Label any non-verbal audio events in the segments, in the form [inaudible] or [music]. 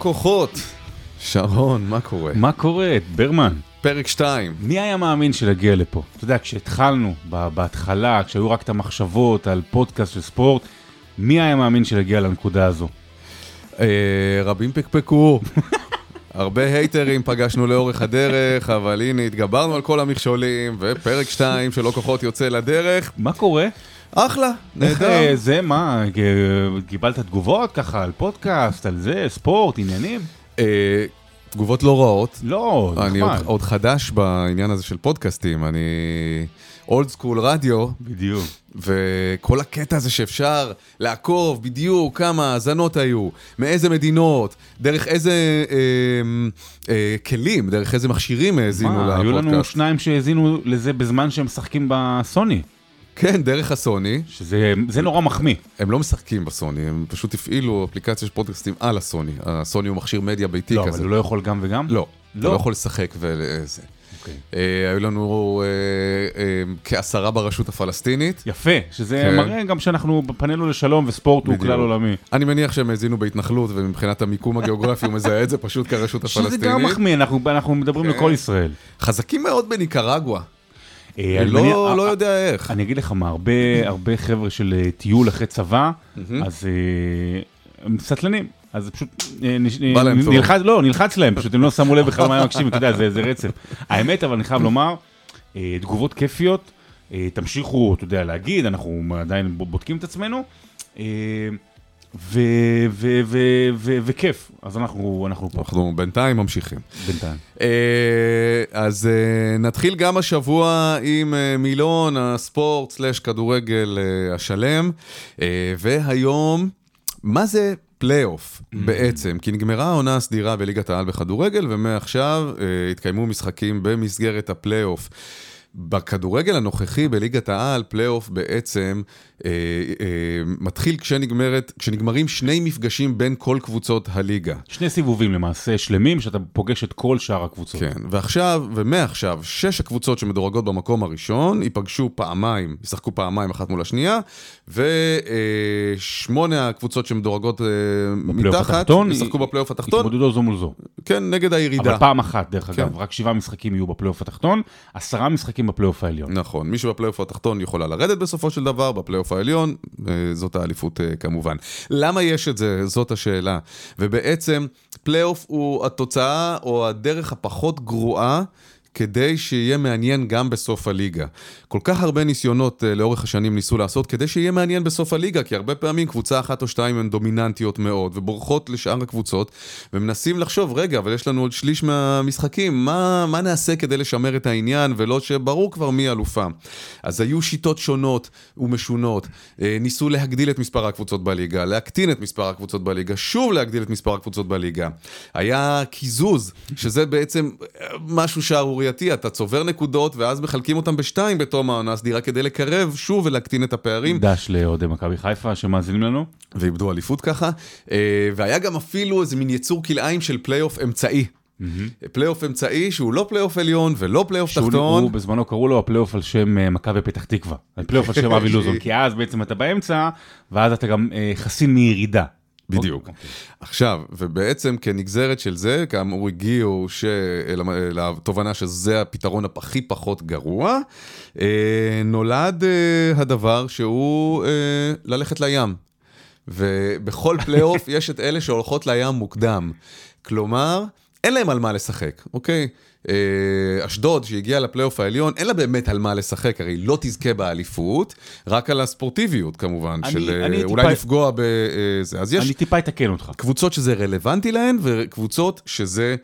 כוחות. שרון, מה קורה? מה קורה? ברמן. פרק 2. מי היה מאמין שנגיע לפה? אתה יודע, כשהתחלנו, בהתחלה, כשהיו רק את המחשבות על פודקאסט של ספורט, מי היה מאמין שנגיע לנקודה הזו? אה, רבים פקפקו. [laughs] הרבה הייטרים פגשנו לאורך הדרך, אבל הנה, התגברנו על כל המכשולים, ופרק 2 של לא כוחות יוצא לדרך. מה קורה? אחלה, נהדר. אה, זה, מה, ג- קיבלת תגובות ככה על פודקאסט, על זה, ספורט, עניינים? אה, תגובות לא רעות. לא, אני עוד, נחמד. עוד חדש בעניין הזה של פודקאסטים, אני אולד סקול רדיו, בדיוק. וכל הקטע הזה שאפשר לעקוב בדיוק כמה האזנות היו, מאיזה מדינות, דרך איזה אה, אה, כלים, דרך איזה מכשירים האזינו לפודקאסט. היו לנו שניים שהאזינו לזה בזמן שהם משחקים בסוני, כן, דרך הסוני. שזה זה נורא מחמיא. הם לא משחקים בסוני, הם פשוט הפעילו אפליקציה של פודקאסטים על הסוני. הסוני הוא מכשיר מדיה ביתי לא, כזה. אבל הוא לא יכול גם וגם? לא, לא. לא יכול לשחק וזה. אוקיי. אה, היו לנו אה, אה, כעשרה ברשות הפלסטינית. יפה, שזה כן. מראה גם שאנחנו פנינו לשלום וספורט הוא. כלל עולמי. אני מניח שהם האזינו בהתנחלות, ומבחינת המיקום הגיאוגרפי הוא מזהה את זה פשוט כרשות שזה הפלסטינית. גם מחמיא, אנחנו אנחנו מדברים כן. לכל ישראל. חזקים מאוד בניקרגואה. אה, אני לא לא אה, יודע איך. אני אגיד לך מה, הרבה הרבה חבר'ה של אה, טיול אחרי צבא, אז אה, הם סטלנים. אז פשוט אה. נלחץ, לא, נלחץ להם, פשוט הם לא שמו לב בכלל מה הם מקשיבים, אתה יודע, זה זה רצף. [laughs] האמת, אבל אני חייב לומר, אה, תגובות כיפיות, אה, תמשיכו, אתה יודע, להגיד, אנחנו עדיין בודקים את עצמנו, אה, וכיף, אז אנחנו אנחנו פה אנחנו בינתיים ממשיכים. בינתיים. אה, אז אה, נתחיל גם השבוע עם אה, מילון הספורט סלאש כדורגל אה, השלם, אה, והיום, מה זה פלייאוף בעצם? כי נגמרה העונה הסדירה בליגת העל בכדורגל, ומעכשיו אה, התקיימו משחקים במסגרת הפלייאוף. בכדורגל הנוכחי בליגת העל, פלייאוף בעצם אה, אה, מתחיל כשנגמרת, כשנגמרים שני מפגשים בין כל קבוצות הליגה. שני סיבובים למעשה שלמים, שאתה פוגש את כל שאר הקבוצות. כן, ועכשיו, ומעכשיו, שש הקבוצות שמדורגות במקום הראשון ייפגשו פעמיים, ישחקו פעמיים אחת מול השנייה, ושמונה הקבוצות שמדורגות אה, מתחת, התחתון, ישחקו בפלייאוף התחתון, התמודדו זו מול זו. כן, נגד הירידה. אבל פעם אחת, דרך כן. אגב, רק שבעה משחקים יהיו בפלייאוף התחתון, עשרה משחקים בפלייאוף העליון. נכון, מי שבפלייאוף התחתון יכולה לרדת בסופו של דבר, בפלייאוף העליון, אה, זאת האליפות אה, כמובן. למה יש את זה? זאת השאלה. ובעצם, פלייאוף הוא התוצאה או הדרך הפחות גרועה. כדי שיהיה מעניין גם בסוף הליגה. כל כך הרבה ניסיונות אה, לאורך השנים ניסו לעשות כדי שיהיה מעניין בסוף הליגה, כי הרבה פעמים קבוצה אחת או שתיים הן דומיננטיות מאוד, ובורחות לשאר הקבוצות, ומנסים לחשוב, רגע, אבל יש לנו עוד שליש מהמשחקים, מה, מה נעשה כדי לשמר את העניין, ולא שברור כבר מי אלופה. אז היו שיטות שונות ומשונות, אה, ניסו להגדיל את מספר הקבוצות בליגה, להקטין את מספר הקבוצות בליגה, שוב להגדיל את מספר הקבוצות בליגה. היה קיזוז, שזה בעצם אה, משהו שערורייתי, אתה צובר נקודות ואז מחלקים אותם בשתיים בתום העונה הסדירה כדי לקרב שוב ולהקטין את הפערים. דש לאוהדי מכבי חיפה שמאזינים לנו. ואיבדו אליפות ככה, אה, והיה גם אפילו איזה מין יצור כלאיים של פלייאוף אמצעי. פלייאוף אמצעי שהוא לא פלייאוף עליון ולא פלייאוף תחתון. הוא בזמנו קראו לו הפלייאוף על שם אה, מכבי פתח תקווה. [laughs] הפלייאוף על שם אבי לוזון, כי אז בעצם אתה באמצע, ואז אתה גם אה, חסין מירידה. בדיוק. אוקיי. עכשיו, ובעצם כנגזרת של זה, כאמור הגיעו ש... אל- לתובנה שזה הפתרון הכי פחות גרוע, אה, נולד אה, הדבר שהוא אה, ללכת לים. ובכל פלייאוף [laughs] יש את אלה שהולכות לים מוקדם. כלומר, אין להם על מה לשחק, אוקיי? אה, אשדוד, שהגיעה לפלייאוף העליון, אין לה באמת על מה לשחק, הרי לא תזכה באליפות, רק על הספורטיביות כמובן, אני- של אה, אני אולי טיפה- לפגוע בזה. אז יש אני טיפה אתקן אותך. קבוצות שזה רלוונטי להן, וקבוצות שזה אה,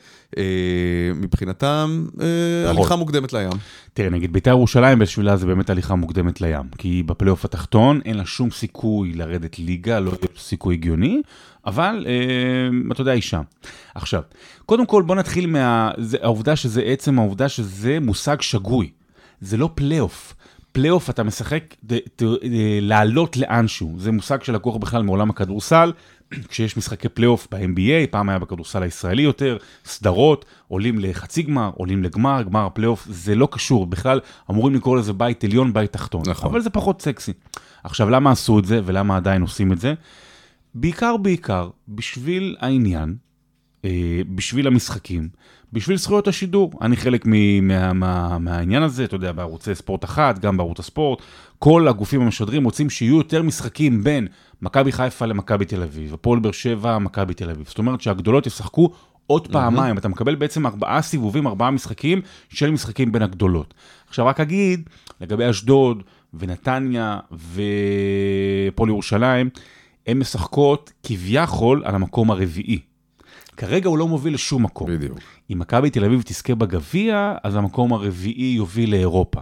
מבחינתם אה, נכון. הליכה מוקדמת לים. תראה, נגיד בית"ר ירושלים בשבילה זה באמת הליכה מוקדמת לים. כי בפלייאוף התחתון אין לה שום סיכוי לרדת ליגה, לא סיכוי הגיוני, אבל אה, אתה יודע, היא שם. עכשיו, קודם כל בוא נתחיל מהעובדה שזה עצם העובדה שזה מושג שגוי. זה לא פלייאוף. פלייאוף אתה משחק אה, לעלות לאנשהו, זה מושג שלקוח בכלל מעולם הכדורסל, כשיש משחקי פלייאוף ב-NBA, פעם היה בכדורסל הישראלי יותר, סדרות, עולים לחצי גמר, עולים לגמר, גמר הפלייאוף, זה לא קשור, בכלל אמורים לקרוא לזה בית עליון, בית תחתון, נכון. אבל זה פחות סקסי. עכשיו, למה עשו את זה ולמה עדיין עושים את זה? בעיקר בעיקר בשביל העניין אה, בשביל המשחקים, בשביל זכויות השידור. אני חלק מה, מה, מהעניין הזה, אתה יודע, בערוצי ספורט אחת, גם בערוץ הספורט, כל הגופים המשדרים רוצים שיהיו יותר משחקים בין מכבי חיפה למכבי תל אביב, הפועל באר שבע, מכבי תל אביב. זאת אומרת שהגדולות ישחקו עוד פעמיים, אתה מקבל בעצם ארבעה סיבובים, ארבעה משחקים של משחקים בין הגדולות. עכשיו רק אגיד, לגבי אשדוד ונתניה ופועל ירושלים, הן משחקות כביכול על המקום הרביעי. כרגע הוא לא מוביל לשום מקום. בדיוק. אם מכבי תל אביב תזכה בגביע, אז המקום הרביעי יוביל לאירופה.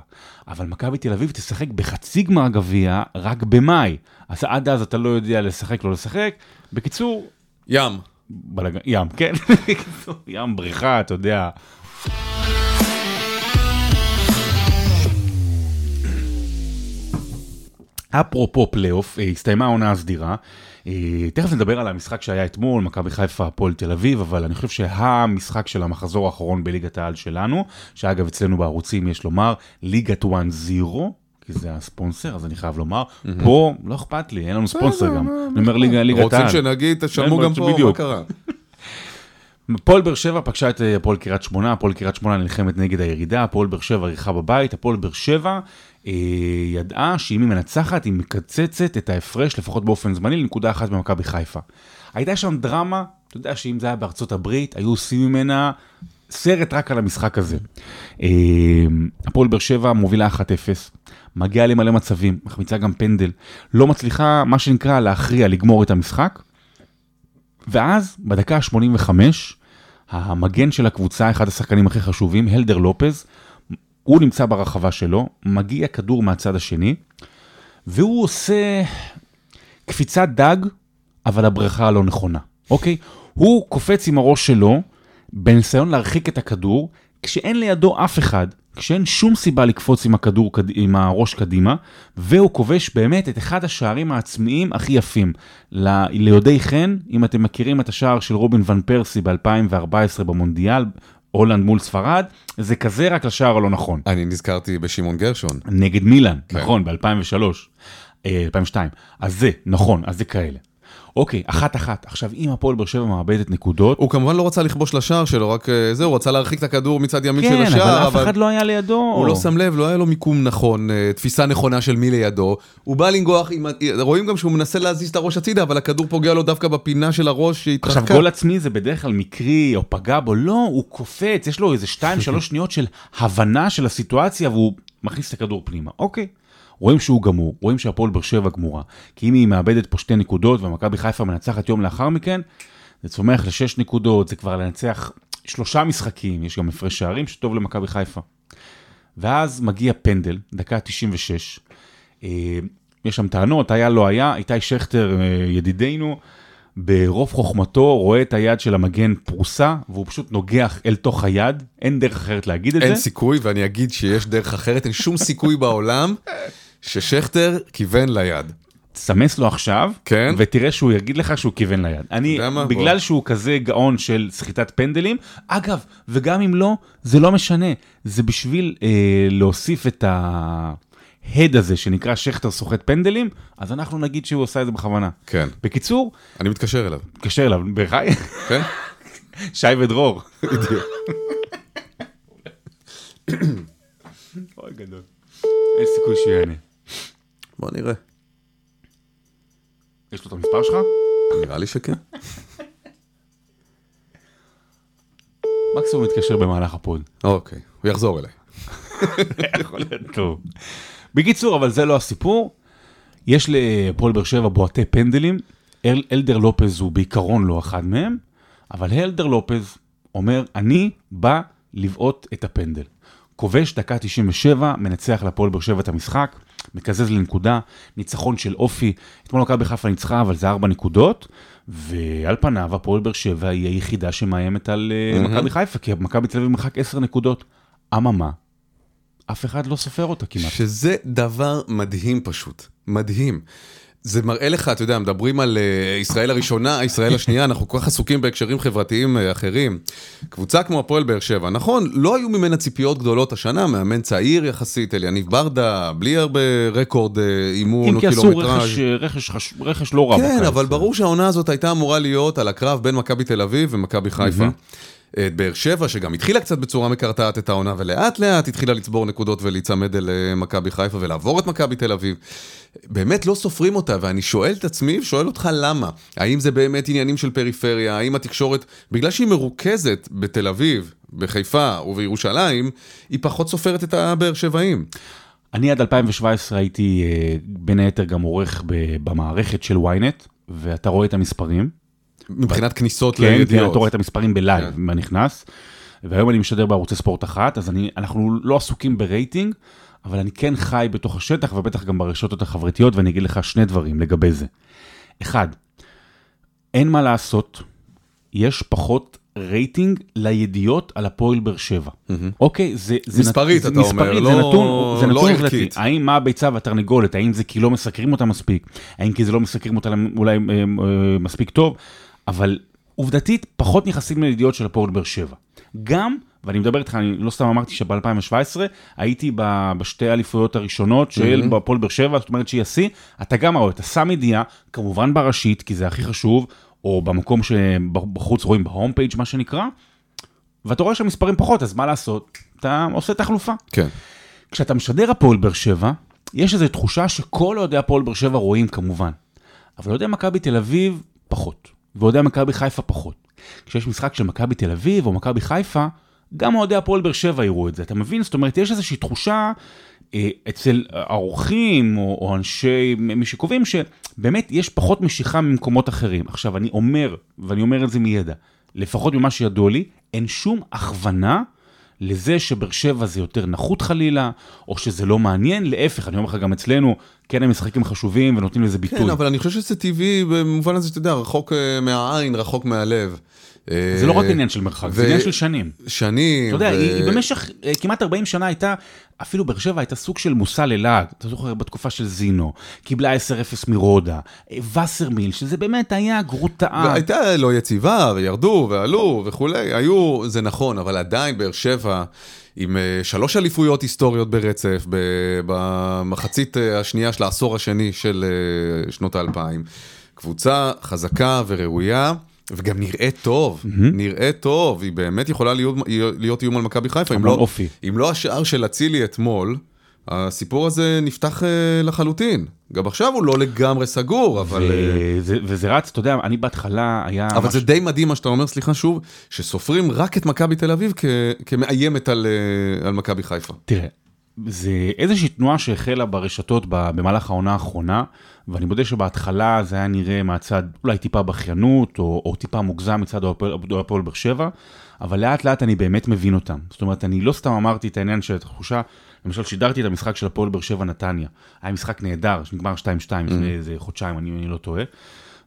אבל מכבי תל אביב תשחק בחצי גמר גביע רק במאי. אז עד אז אתה לא יודע לשחק, לא לשחק. בקיצור, ים. בלג... ים, כן? [laughs] ים, בריכה, אתה יודע. אפרופו פלייאוף, אה, הסתיימה העונה הסדירה. אה, תכף נדבר על המשחק שהיה אתמול, מכבי חיפה, הפועל תל אביב, אבל אני חושב שהמשחק של המחזור האחרון בליגת העל שלנו, שאגב אצלנו בערוצים יש לומר ליגת 1-0, כי זה הספונסר, אז אני חייב לומר, פה לא אכפת לי, אין לנו ספונסר גם. אני אומר ליגה- ליגת העל. רוצים שנגיד, תשלמו גם פה, מה. קרה? [laughs] הפועל באר שבע פגשה את אה, הפועל קריית שמונה, הפועל קריית שמונה נלחמת נגד הירידה, הפועל באר שבע אירחה בבית, הפועל באר שבע אה, ידעה שאם היא מנצחת, היא מקצצת את ההפרש, לפחות באופן זמני, לנקודה אחת במכבי חיפה. הייתה שם דרמה, אתה יודע שאם זה היה בארצות הברית, היו עושים ממנה סרט רק על המשחק הזה. אה, הפועל באר שבע מובילה 1-0, מגיעה למלא מצבים, מחמיצה גם פנדל, לא מצליחה, מה שנקרא, להכריע, לגמור את המשחק. ואז בדקה ה-85, המגן של הקבוצה, אחד השחקנים הכי חשובים, הלדר לופז, הוא נמצא ברחבה שלו, מגיע כדור מהצד השני, והוא עושה קפיצת דג, אבל הבריכה הלא נכונה, אוקיי? הוא קופץ עם הראש שלו, בניסיון להרחיק את הכדור, כשאין לידו אף אחד, כשאין שום סיבה לקפוץ עם הכדור. עם הראש קדימה, והוא כובש באמת את אחד השערים העצמיים הכי יפים. ל... ליודעי חן, אם אתם מכירים את השער של רובין ון פרסי ב-2014 במונדיאל, הולנד מול ספרד, זה כזה רק לשער הלא נכון. אני נזכרתי בשמעון גרשון. נגד מילאן, כן. נכון, ב-2003, 2002. אז זה, נכון, אז זה כאלה. אוקיי, אחת אחת. עכשיו, אם הפועל באר שבע מאבדת נקודות, הוא כמובן לא רצה לכבוש לשער שלו, רק אה, זהו, הוא רצה להרחיק את הכדור מצד ימין של כן, אבל השער, אף אחד לא היה לידו. הוא לא שם לב, לא היה לו מיקום נכון, אה, תפיסה נכונה של מי לידו. הוא בא לנגוח, עם רואים גם שהוא מנסה להזיז את הראש הצידה, אבל הכדור פוגע לו דווקא בפינה של הראש שהתרחקה. עכשיו גול עצמי זה בדרך כלל מקרי או פגע בו, לא, הוא קופץ, יש לו איזה 2-3 [laughs] שניות של הבנה של הסיטואציה והוא מכניס את הכדור פנימה. אוקיי. רואים שהוא גמור, רואים שהפועל באר שבע גמורה. כי אם היא מאבדת פה שתי נקודות ומכבי חיפה מנצחת יום לאחר מכן, זה צומח לשש נקודות, זה כבר לנצח שלושה משחקים, יש גם הפרש שערים שטוב למכבי חיפה. ואז מגיע פנדל, דקה 96. אה, יש שם טענות, היה לא היה, איתי שכטר, אה, ידידנו, ברוב חוכמתו רואה את היד של המגן פרוסה, והוא פשוט נוגח אל תוך היד, אין דרך אחרת להגיד את אין זה. סיכוי, ואני אגיד שיש דרך אחרת, אין שום סיכוי בעולם [laughs] ששכטר כיוון ליד. תסמס לו עכשיו, כן. ותראה שהוא יגיד לך שהוא כיוון ליד. אני, יודע מה? בגלל בוא. שהוא כזה גאון של סחיטת פנדלים, אגב, וגם אם לא, זה לא משנה, זה בשביל אה, להוסיף את ההד הזה שנקרא שכטר סוחט פנדלים, אז אנחנו נגיד שהוא עושה את זה בכוונה. כן, בקיצור, אני מתקשר אליו. תתקשר אליו, בחי, כן? [laughs] שי ודרור. אוי גדול. אין סיכוי שיענה. בוא נראה. יש לו את המספר שלך? נראה לי שכן. [laughs] מקסימום יתקשר במהלך הפוד. אוקיי, הוא יחזור אליי. [laughs] יכול להיות טוב. בקיצור, אבל זה לא הסיפור. יש לפועל באר שבע בועטי פנדלים, אל, אלדר לופז הוא בעיקרון לא אחד מהם, אבל אלדר לופז אומר, אני בא לבעוט את הפנדל. כובש דקה 97, מנצח לפועל באר שבע את המשחק, מקזז לנקודה, ניצחון של אופי. אתמול מכבי חיפה ניצחה, אבל זה ארבע נקודות, ועל פניו הפועל באר שבע היא היחידה שמאיימת על אה, מכבי חיפה, כי מכבי תל אביב מרחק 10 נקודות. אממה, אף אחד לא סופר אותה כמעט. שזה דבר מדהים פשוט, מדהים. זה מראה לך, אתה יודע, מדברים על uh, ישראל הראשונה, ישראל השנייה, אנחנו כל כך עסוקים בהקשרים חברתיים uh, אחרים. קבוצה כמו הפועל באר שבע, נכון, לא היו ממנה ציפיות גדולות השנה, מאמן צעיר יחסית, אליניב ברדה, בלי הרבה רקורד uh, אימון או קילומטראז'. אם כי עשו רכש, רכש, רכש לא רע. כן, אבל ברור שהעונה הזאת הייתה אמורה להיות על הקרב בין מכבי תל אביב ומכבי חיפה. Mm-hmm. את באר שבע, שגם התחילה קצת בצורה מקרטעת את העונה, ולאט לאט התחילה לצבור נקודות ולהיצמד אל אה, מכבי חיפה ולעבור את מכבי תל אביב. באמת לא סופרים אותה, ואני שואל את עצמי, ושואל אותך למה. האם זה באמת עניינים של פריפריה? האם התקשורת, בגלל שהיא מרוכזת בתל אביב, בחיפה ובירושלים, היא פחות סופרת את הבאר שבעים. אני עד 2017 הייתי אה, בין היתר גם עורך במערכת של ynet, ואתה רואה את המספרים. מבחינת כניסות כן, לידיעות. כן, אתה רואה את המספרים בלייב, כן. מה נכנס. והיום אני משדר בערוצי ספורט אחת, אז אני, אנחנו לא עסוקים ברייטינג, אבל אני כן חי בתוך השטח, ובטח גם ברשתות החברתיות, ואני אגיד לך שני דברים לגבי זה. אחד, אין מה לעשות, יש פחות רייטינג לידיעות על הפועל באר שבע. Mm-hmm. אוקיי, זה, זה מספרית, נת... אתה מספרית, אומר, זה לא, נתון, זה נתון לא ערכית. האם מה הביצה והתרנגולת, האם זה כי לא מסקרים אותה מספיק, האם כי זה לא מסקרים אותה אולי אה, אה, מספיק טוב, אבל עובדתית פחות נכנסים לידיעות של הפועל באר שבע. גם, ואני מדבר איתך, אני לא סתם אמרתי שב-2017 הייתי בשתי האליפויות הראשונות של mm-hmm. הפועל באר שבע, זאת אומרת שהיא השיא, אתה גם רואה, אתה שם ידיעה, כמובן בראשית, כי זה הכי חשוב, או במקום שבחוץ רואים בהום פייג' מה שנקרא, ואתה רואה שהמספרים פחות, אז מה לעשות? אתה עושה תחלופה. כן. כשאתה משדר הפועל באר שבע, יש איזו תחושה שכל אוהדי הפועל באר שבע רואים כמובן, אבל אוהדי מכבי תל אביב פחות. ואוהדי מכבי חיפה פחות. כשיש משחק של מכבי תל אביב או מכבי חיפה, גם אוהדי הפועל באר שבע יראו את זה. אתה מבין? זאת אומרת, יש איזושהי תחושה אה, אצל האורחים או, או אנשי, מי שקובעים, שבאמת יש פחות משיכה ממקומות אחרים. עכשיו, אני אומר, ואני אומר את זה מידע, לפחות ממה שידוע לי, אין שום הכוונה לזה שבאר שבע זה יותר נחות חלילה, או שזה לא מעניין, להפך, אני אומר לך גם אצלנו, כן המשחקים חשובים ונותנים לזה ביטוי. כן, אבל אני חושב שזה טבעי במובן הזה שאתה יודע, רחוק אה, מהעין, רחוק מהלב. זה לא רק עניין של מרחק, זה עניין של שנים. שנים. אתה יודע, היא במשך אה, כמעט 40 שנה הייתה, אפילו באר שבע הייתה סוג של מושא ללעג, אתה זוכר בתקופה של זינו, קיבלה 10-0 מרודה, אה, וסרמיל, שזה באמת היה גרוטאה. והייתה לא יציבה, וירדו, ועלו, וכולי, היו, זה נכון, אבל עדיין באר שבע... עם אה, שלוש אליפויות היסטוריות ברצף, במחצית השנייה של העשור השני של שנות האלפיים. קבוצה חזקה וראויה. וגם נראית טוב, mm-hmm. נראית טוב, היא באמת יכולה להיות, להיות איום על מכבי חיפה. אם לא, אופי. אם לא השער של אצילי אתמול, הסיפור הזה נפתח uh, לחלוטין. גם עכשיו הוא לא לגמרי סגור, אבל... וזה, וזה רץ, אתה יודע, אני בהתחלה היה... אבל מש... זה די מדהים מה שאתה אומר, סליחה שוב, שסופרים רק את מכבי תל אביב כ... כמאיימת על, uh, על מכבי חיפה. תראה, זה איזושהי תנועה שהחלה ברשתות במהלך העונה האחרונה, ואני מודה שבהתחלה זה היה נראה מהצד אולי טיפה בכיינות, או, או טיפה מוגזם מצד הפועל באר שבע, אבל לאט לאט אני באמת מבין אותם. זאת אומרת, אני לא סתם אמרתי את העניין של התחושה, למשל שידרתי את המשחק של הפועל באר שבע נתניה. היה משחק נהדר, שנגמר 2-2 לפני mm-hmm. איזה חודשיים, אני, אני לא טועה.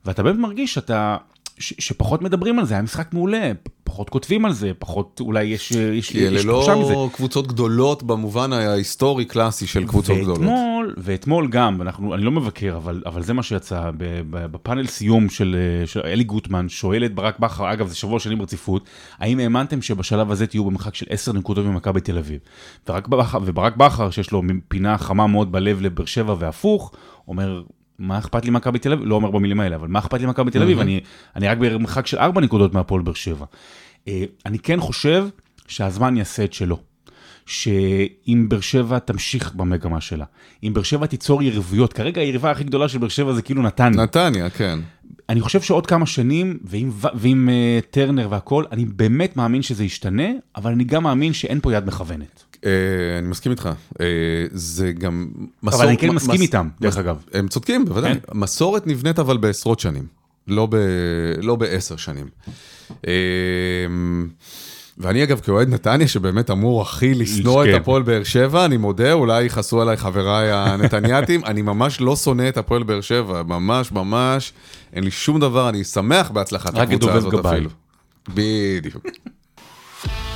ואתה באמת מרגיש שאתה, ש, שפחות מדברים על זה, היה משחק מעולה, פחות כותבים על זה, פחות אולי יש, יש, כי אלה לא קבוצות גדולות במובן ההיסטורי קלאסי של קבוצות ואתמול, גדולות. ואתמול גם, אנחנו, אני לא מבקר, אבל, אבל זה מה שיצא, בפאנל סיום של, של אלי גוטמן, שואל את ברק בכר, אגב זה שבוע שנים ברציפות, האם האמנתם שבשלב הזה תהיו במרחק של 10 נקודות ממכבי תל אביב? וברק בכר, שיש לו פינה חמה מאוד בלב לבאר שבע והפוך, אומר, מה אכפת לי מכבי תל אביב? לא אומר במילים האלה, אבל מה אכפת לי מכבי תל אביב? אני, אני רק במרחק של ארבע נקודות מהפועל באר שבע. אה, אני כן חושב שהזמן יעשה את שלו. שאם באר שבע תמשיך במגמה שלה, אם באר שבע תיצור יריבויות, כרגע היריבה הכי גדולה של באר שבע זה כאילו נתניה. נתניה, כן. אני חושב שעוד כמה שנים, ועם, ועם uh, טרנר והכל, אני באמת מאמין שזה ישתנה, אבל אני גם מאמין שאין פה יד מכוונת. Uh, אני מסכים איתך, uh, זה גם מסורת... אבל אני כן מסכים מס... איתם, דרך אגב. הם צודקים, בוודאי. כן? מסורת נבנית אבל בעשרות שנים, לא. לא בעשר שנים. Uh, ואני אגב כאוהד נתניה שבאמת אמור הכי לשנוא את הפועל באר שבע, אני מודה, אולי יכעסו עליי חבריי הנתניאתים, [laughs] אני ממש לא שונא את הפועל באר שבע, ממש ממש, אין לי שום דבר, אני שמח בהצלחת הקבוצה הזאת אפילו. בדיוק. [laughs]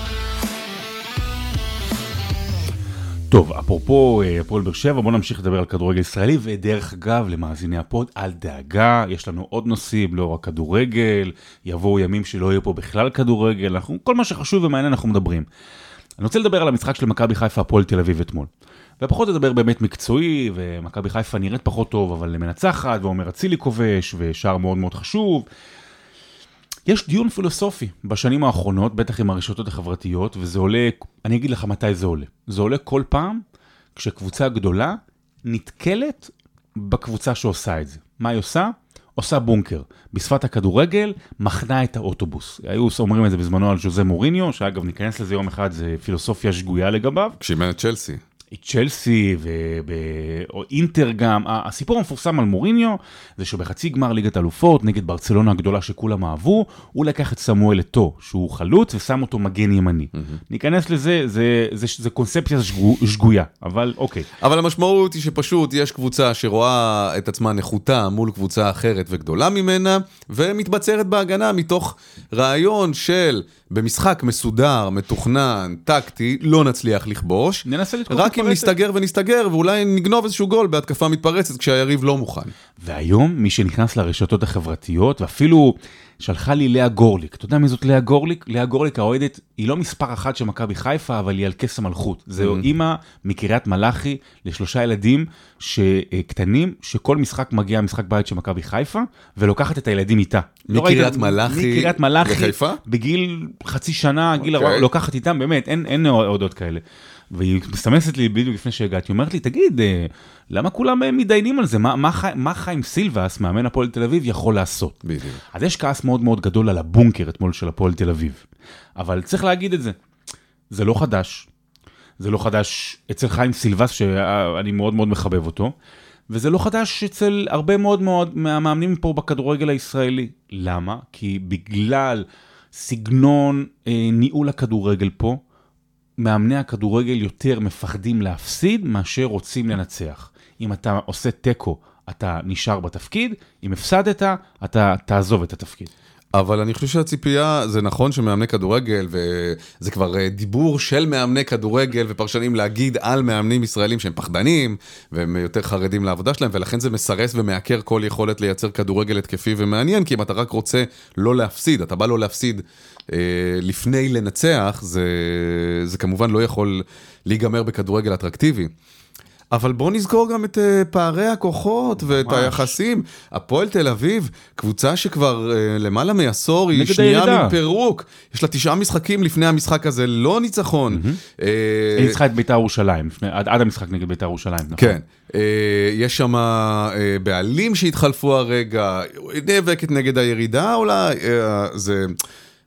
טוב, אפרופו אה, הפועל באר שבע, בוא נמשיך לדבר על כדורגל ישראלי, ודרך אגב, למאזיני הפוד, אל דאגה, יש לנו עוד נושאים, לא רק כדורגל, יבואו ימים שלא יהיה פה בכלל כדורגל, אנחנו, כל מה שחשוב ומעניין אנחנו מדברים. אני רוצה לדבר על המשחק של מכבי חיפה הפועל תל אביב אתמול. ופחות לדבר באמת מקצועי, ומכבי חיפה נראית פחות טוב, אבל מנצחת, ועומר אצילי כובש, ושער מאוד מאוד חשוב. יש דיון פילוסופי בשנים האחרונות, בטח עם הרשתות החברתיות, וזה עולה, אני אגיד לך מתי זה עולה. זה עולה כל פעם כשקבוצה גדולה נתקלת בקבוצה שעושה את זה. מה היא עושה? עושה בונקר. בשפת הכדורגל, מחנה את האוטובוס. היו אומרים את זה בזמנו על ז'וזה מוריניו, שאגב, ניכנס לזה יום אחד, זה פילוסופיה שגויה לגביו. כשאימן את צ'לסי. צ'לסי או אינטר גם, הסיפור המפורסם על מוריניו זה שבחצי גמר ליגת אלופות נגד ברצלונה הגדולה שכולם אהבו, הוא לקח את סמואל אתו שהוא חלוץ ושם אותו מגן ימני. Mm-hmm. ניכנס לזה, זה, זה, זה, זה קונספציה שגו, שגויה, אבל אוקיי. אבל המשמעות היא שפשוט יש קבוצה שרואה את עצמה נחותה מול קבוצה אחרת וגדולה ממנה, ומתבצרת בהגנה מתוך רעיון של במשחק מסודר, מתוכנן, טקטי, לא נצליח לכבוש. ננסה לתקוף רק אם נסתגר ונסתגר, ואולי נגנוב איזשהו גול בהתקפה מתפרצת כשהיריב לא מוכן. והיום, מי שנכנס לרשתות החברתיות, ואפילו שלחה לי לאה גורליק. אתה יודע מי זאת לאה גורליק? לאה גורליק האוהדת, היא לא מספר אחת של מכבי חיפה, אבל היא על כס המלכות. זו mm-hmm. אימא מקריית מלאכי לשלושה ילדים קטנים, שכל משחק מגיע משחק בית של מכבי חיפה, ולוקחת את הילדים איתה. לא מקריית לא מלאכי מקריית מלאכי לחיפה? בגיל חצי שנה, גיל okay. אוקיי. לוקחת איתם, באמת, אין, אין אוהדות כאלה. והיא מסמסת לי בדיוק לפני שהגעתי, היא אומרת לי, תגיד, אה, למה כולם אה, מתדיינים על זה? מה, מה, מה חיים סילבס, מאמן הפועל תל אביב, יכול לעשות? בדיוק. אז יש כעס מאוד מאוד גדול על הבונקר אתמול של הפועל תל אביב. אבל צריך להגיד את זה, זה לא חדש. זה לא חדש אצל חיים סילבס, שאני מאוד מאוד מחבב אותו, וזה לא חדש אצל הרבה מאוד מאוד מהמאמנים פה בכדורגל הישראלי. למה? כי בגלל סגנון אה, ניהול הכדורגל פה, מאמני הכדורגל יותר מפחדים להפסיד מאשר רוצים לנצח. אם אתה עושה תיקו, אתה נשאר בתפקיד, אם הפסדת, אתה תעזוב את התפקיד. אבל אני חושב שהציפייה, זה נכון שמאמני כדורגל, וזה כבר אה, דיבור של מאמני כדורגל ופרשנים להגיד על מאמנים ישראלים שהם פחדנים, והם יותר חרדים לעבודה שלהם, ולכן זה מסרס ומעקר כל יכולת לייצר כדורגל התקפי ומעניין, כי אם אתה רק רוצה לא להפסיד, אתה בא לא להפסיד לפני לנצח, זה, זה כמובן לא יכול להיגמר בכדורגל אטרקטיבי. אבל בוא נזכור גם את uh, פערי הכוחות ואת ממש. היחסים. הפועל תל אביב, קבוצה שכבר uh, למעלה מעשור היא שנייה הירידה. מפירוק. יש לה תשעה משחקים לפני המשחק הזה, לא ניצחון. Mm-hmm. Uh, היא ניצחה את בית"ר ירושלים, עד, עד המשחק נגד בית"ר ירושלים, נכון? כן. Uh, יש שם uh, בעלים שהתחלפו הרגע, נאבקת נגד הירידה אולי, זה...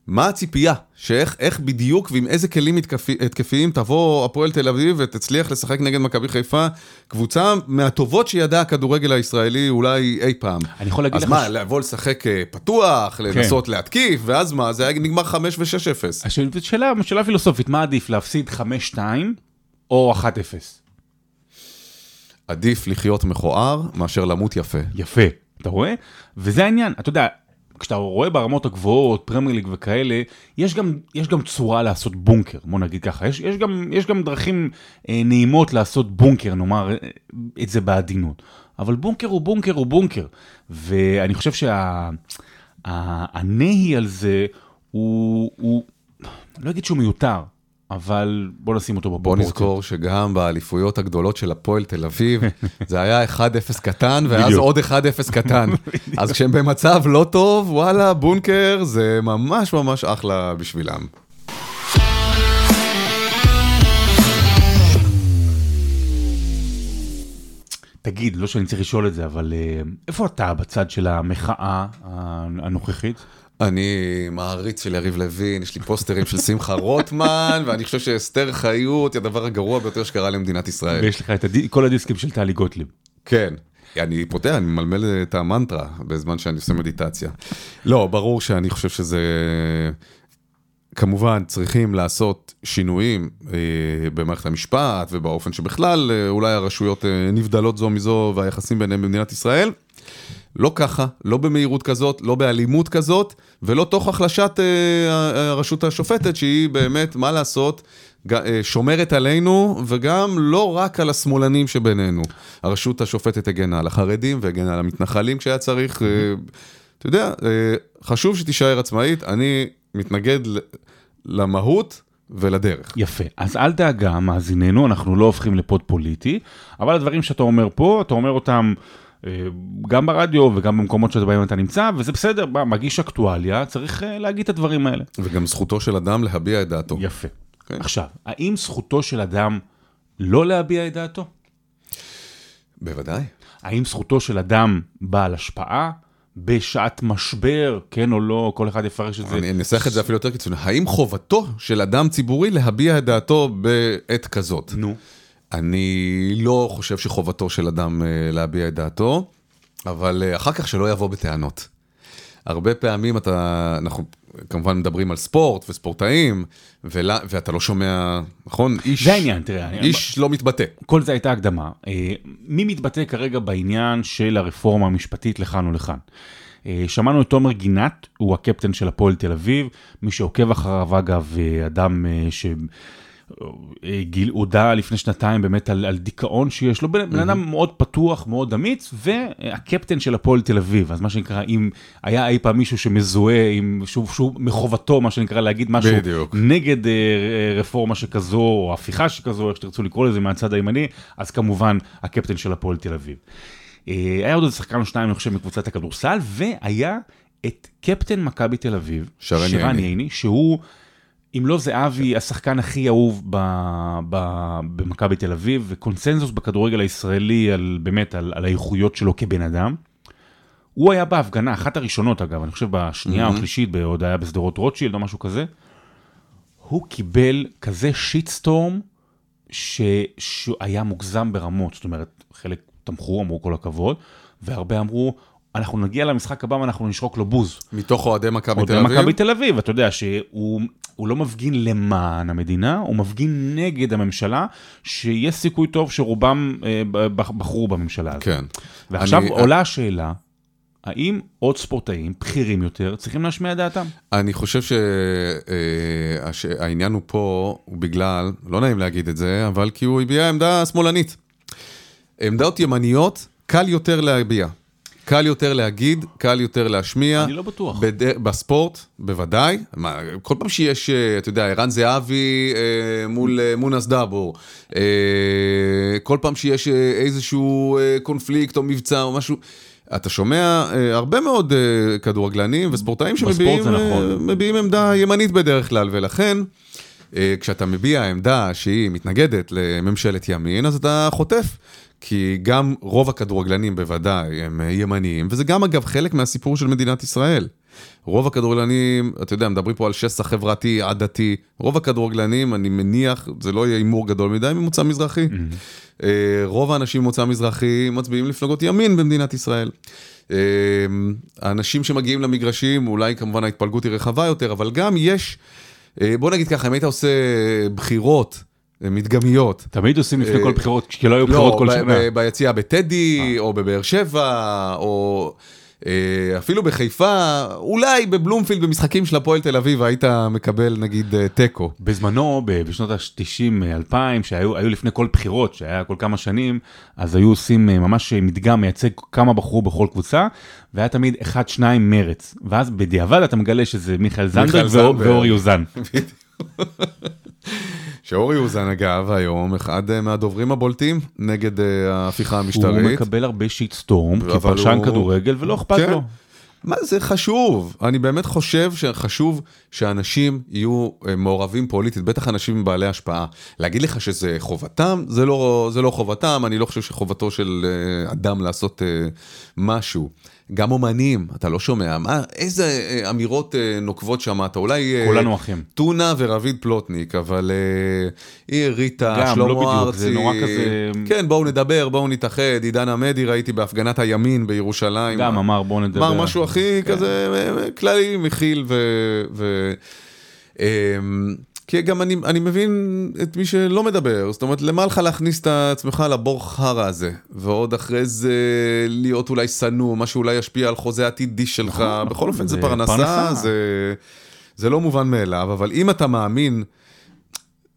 מה הציפייה? שאיך בדיוק ועם איזה כלים התקפי, התקפיים תבוא הפועל תל אביב ותצליח לשחק נגד מכבי חיפה, קבוצה מהטובות שידע הכדורגל הישראלי אולי אי פעם. אני יכול להגיד לך... אז מה, ש... לבוא לשחק אה, פתוח, כן. לנסות להתקיף, ואז מה, זה היה נגמר 5 ו-6-0. שאלה, שאלה פילוסופית, מה עדיף, להפסיד 5-2 או 1-0? עדיף לחיות מכוער מאשר למות יפה. יפה, אתה רואה? וזה העניין, אתה יודע, כשאתה רואה ברמות הגבוהות, פרמייר ליג וכאלה, יש גם, יש גם צורה לעשות בונקר, בוא נגיד ככה. יש, יש, גם, יש גם דרכים אה, נעימות לעשות בונקר, נאמר אה, את זה בעדינות. אבל בונקר הוא בונקר הוא בונקר. ואני חושב שהנהי שה, על זה הוא, הוא, לא אגיד שהוא מיותר, אבל בוא נשים אותו בפרופורציה. בוא נזכור שגם באליפויות הגדולות של הפועל תל אביב, [laughs] זה היה 1-0 קטן, ואז בדיוק. עוד 1-0 קטן. [laughs] אז כשהם במצב לא טוב, וואלה, בונקר זה ממש ממש אחלה בשבילם. תגיד, לא שאני צריך לשאול את זה, אבל אה, איפה אתה בצד של המחאה הנוכחית? אני מעריץ של יריב לוין, יש לי פוסטרים של שמחה רוטמן, ואני חושב שאסתר חיות היא הדבר הגרוע ביותר שקרה למדינת ישראל. ויש לך את הד... כל הדיסקים של טלי גוטליב. כן. אני פותח, אני ממלמל את המנטרה בזמן שאני עושה מדיטציה. לא, ברור שאני חושב שזה... כמובן צריכים לעשות שינויים אה, במערכת המשפט ובאופן שבכלל אה, אולי הרשויות אה, נבדלות זו מזו והיחסים ביניהם במדינת ישראל. לא ככה, לא במהירות כזאת, לא באלימות כזאת, ולא תוך החלשת אה, הרשות השופטת, שהיא באמת, מה לעשות, אה, שומרת עלינו, וגם לא רק על השמאלנים שבינינו. הרשות השופטת הגנה על החרדים והגנה על המתנחלים כשהיה צריך. אה, אתה יודע, אה, חשוב שתישאר עצמאית, אני מתנגד למהות. ולדרך. יפה, אז אל דאגה, מאזיננו, אנחנו לא הופכים לפוד פוליטי, אבל הדברים שאתה אומר פה, אתה אומר אותם גם ברדיו וגם במקומות שבהם אתה נמצא, וזה בסדר, מגיש אקטואליה, צריך להגיד את הדברים האלה. וגם זכותו של אדם להביע את דעתו. יפה. Okay. כן. עכשיו, האם זכותו של אדם לא להביע את דעתו? בוודאי. האם זכותו של אדם בעל השפעה בשעת משבר, כן או לא, כל אחד יפרש את זה. אני אנסח את זה אפילו יותר קיצוני. האם חובתו של אדם ציבורי להביע את דעתו בעת כזאת? נו. אני לא חושב שחובתו של אדם אה, להביע את דעתו, אבל אה, אחר כך שלא יבוא בטענות. הרבה פעמים אתה, אנחנו כמובן מדברים על ספורט וספורטאים, ולה, ואתה לא שומע, נכון? איש, זה העניין, תראה. איש אני... לא מתבטא. כל זה הייתה הקדמה. אה, מי מתבטא כרגע בעניין של הרפורמה המשפטית לכאן ולכאן? שמענו את תומר גינת, הוא הקפטן של הפועל תל אביב, מי שעוקב אחריו אגב, אדם ש... גיל הודה לפני שנתיים באמת על, על דיכאון שיש לו, בן אדם מאוד פתוח, מאוד אמיץ, והקפטן של הפועל תל אביב, אז מה שנקרא, אם היה אי פעם מישהו שמזוהה עם, שוב, שוב, מחובתו, מה שנקרא, להגיד משהו בדיוק. נגד אה, רפורמה שכזו, או הפיכה שכזו, איך שתרצו לקרוא לזה, מהצד הימני, אז כמובן, הקפטן של הפועל תל אביב. אה, היה עוד איזה שחקן או שניים, אני חושב, מקבוצת הכדורסל, והיה את קפטן מכבי תל אביב, שרן ייני, שהוא... אם לא זהבי, השחקן הכי אהוב במכבי תל אביב, וקונסנזוס בכדורגל הישראלי על באמת, על, על האיכויות שלו כבן אדם. הוא היה בהפגנה, אחת הראשונות אגב, אני חושב בשנייה mm-hmm. או שלישית, עוד היה בשדרות רוטשילד או משהו כזה. הוא קיבל כזה שיטסטורם שהיה מוגזם ברמות, זאת אומרת, חלק תמכו, אמרו כל הכבוד, והרבה אמרו, אנחנו נגיע למשחק הבא ואנחנו נשרוק לו בוז. מתוך אוהדי מכבי תל אביב? אוהדי מכבי תל אביב, אתה יודע שהוא לא מפגין למען המדינה, הוא מפגין נגד הממשלה, שיש סיכוי טוב שרובם אה, בחרו בממשלה הזאת. כן. ועכשיו אני... עולה השאלה, האם עוד ספורטאים בכירים יותר צריכים להשמיע דעתם? אני חושב שהעניין אה, הוא פה, הוא בגלל, לא נעים להגיד את זה, אבל כי הוא הביע עמדה שמאלנית. עמדות ימניות, קל יותר להביע. קל יותר להגיד, קל יותר להשמיע. אני לא בטוח. בד... בספורט, בוודאי. מה, כל פעם שיש, אה, אתה יודע, ערן זהבי אה, מול אה, מונס דאבור, אה, כל פעם שיש אה, איזשהו אה, קונפליקט או מבצע או משהו, אתה שומע אה, הרבה מאוד אה, כדורגלנים וספורטאים שמביעים נכון. עמדה ימנית בדרך כלל, ולכן... כשאתה מביע עמדה שהיא מתנגדת לממשלת ימין, אז אתה חוטף. כי גם רוב הכדורגלנים בוודאי הם אה, ימניים, וזה גם אגב חלק מהסיפור של מדינת ישראל. רוב הכדורגלנים, אתה יודע, מדברים פה על שסע חברתי, עדתי, רוב הכדורגלנים, אני מניח, זה לא יהיה הימור גדול מדי, ממוצא מזרחי. Mm-hmm. רוב האנשים ממוצא מזרחי מצביעים לפלגות ימין במדינת ישראל. אה, האנשים שמגיעים למגרשים, אולי כמובן ההתפלגות היא רחבה יותר, אבל גם יש, בוא נגיד ככה, אם היית עושה בחירות, מדגמיות. תמיד עושים לפני כל אה, בחירות, כי לא היו בחירות לא, כל שנה. לא, ביציאה בטדי, אה. או בבאר שבע, או אה, אפילו בחיפה, אולי בבלומפילד במשחקים של הפועל תל אביב היית מקבל נגיד תיקו. בזמנו, בשנות ה-90-2000, שהיו לפני כל בחירות, שהיה כל כמה שנים, אז היו עושים ממש מדגם מייצג כמה בחרו בכל קבוצה, והיה תמיד אחד, שניים מרץ. ואז בדיעבד אתה מגלה שזה מיכאל זנדברג ואורי אוזן. [laughs] שאורי אוזן אגב היום אחד אה, מהדוברים הבולטים נגד אה, ההפיכה המשטרית. הוא מקבל הרבה שיט סטורם כפרשן הוא... כדורגל ולא אכפת כן. לו. מה זה חשוב? אני באמת חושב שחשוב שאנשים יהיו אה, מעורבים פוליטית, בטח אנשים בעלי השפעה. להגיד לך שזה חובתם? זה לא, זה לא חובתם, אני לא חושב שחובתו של אדם לעשות משהו. גם אומנים, אתה לא שומע, מה, איזה אה, אמירות אה, נוקבות שמעת, אולי... אה, כולנו אחים. טונה ורביד פלוטניק, אבל היא ריטה, שלמה לא ארצי. בדיוק, זה נורא כזה... כן, בואו נדבר, בואו נתאחד, עידן עמדי ראיתי בהפגנת הימין בירושלים. גם אמר בואו נדבר. אמר משהו הכי כן. כזה כללי, מכיל ו... ו... כי גם אני, אני מבין את מי שלא מדבר, זאת אומרת, למה לך להכניס את עצמך לבור חרא הזה, ועוד אחרי זה להיות אולי שנוא, מה שאולי ישפיע על חוזה עתידי שלך, נכון, בכל אופן זה זה פרנסה, פרנסה. זה, זה לא מובן מאליו, אבל אם אתה מאמין,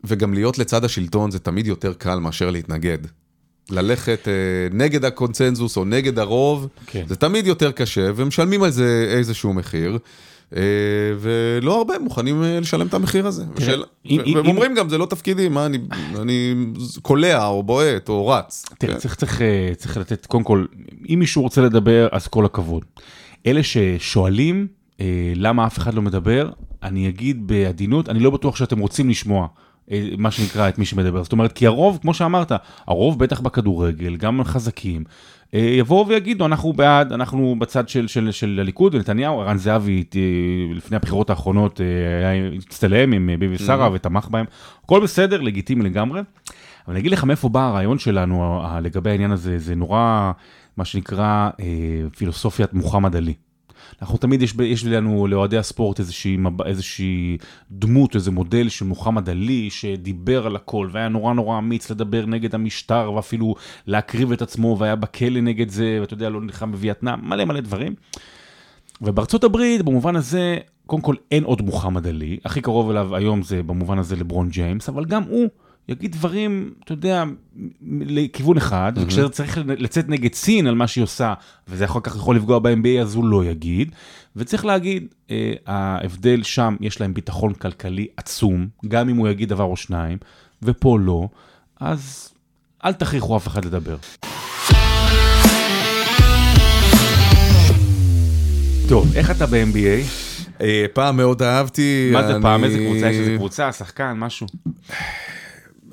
וגם להיות לצד השלטון זה תמיד יותר קל מאשר להתנגד. ללכת אה, נגד הקונצנזוס או נגד הרוב, כן. זה תמיד יותר קשה, ומשלמים על זה איזשהו מחיר. אה, ולא הרבה מוכנים אה, לשלם את המחיר הזה. והם אומרים גם, זה לא תפקידי, מה, אני- אני קולע או בועט או רץ. תראה, כן. צריך, צריך, אה, צריך לתת, קודם כל, אם מישהו רוצה לדבר, אז כל הכבוד. אלה ששואלים אה, למה אף אחד לא מדבר, אני אגיד בעדינות, אני לא בטוח שאתם רוצים לשמוע. מה שנקרא את מי שמדבר, זאת אומרת, כי הרוב, כמו שאמרת, הרוב בטח בכדורגל, גם חזקים, יבואו ויגידו, אנחנו בעד, אנחנו בצד של, של, של הליכוד ונתניהו, ערן זהבי אה, לפני הבחירות האחרונות אה, הצטלם עם אה, ביבי שרה ותמך בהם, הכל בסדר, לגיטימי לגמרי. אבל אני אגיד לך מאיפה בא הרעיון שלנו לגבי העניין הזה, זה נורא, מה שנקרא, אה, פילוסופיית מוחמד עלי. אנחנו תמיד, יש, יש לנו, לאוהדי הספורט, איזושהי, איזושהי דמות, איזה מודל של מוחמד עלי, שדיבר על הכל, והיה נורא נורא אמיץ לדבר נגד המשטר, ואפילו להקריב את עצמו, והיה בכלא נגד זה, ואתה יודע, לא נלחם בווייטנאם, מלא מלא דברים. ובארצות הברית, במובן הזה, קודם כל אין עוד מוחמד עלי, הכי קרוב אליו היום זה במובן הזה לברון ג'יימס, אבל גם הוא יגיד דברים, אתה יודע, לכיוון אחד, mm-hmm. וכשזה צריך לצאת נגד סין על מה שהיא עושה, וזה אחר כך יכול לפגוע ב-NBA, אז הוא לא יגיד. וצריך להגיד, אה, ההבדל שם, יש להם ביטחון כלכלי עצום, גם אם הוא יגיד דבר או שניים, ופה לא, אז אל תכריחו אף אחד לדבר. טוב, איך אתה ב-NBA? אה, פעם מאוד אהבתי. מה זה אני- פעם? איזה קבוצה? יש איזה קבוצה? שחקן? משהו?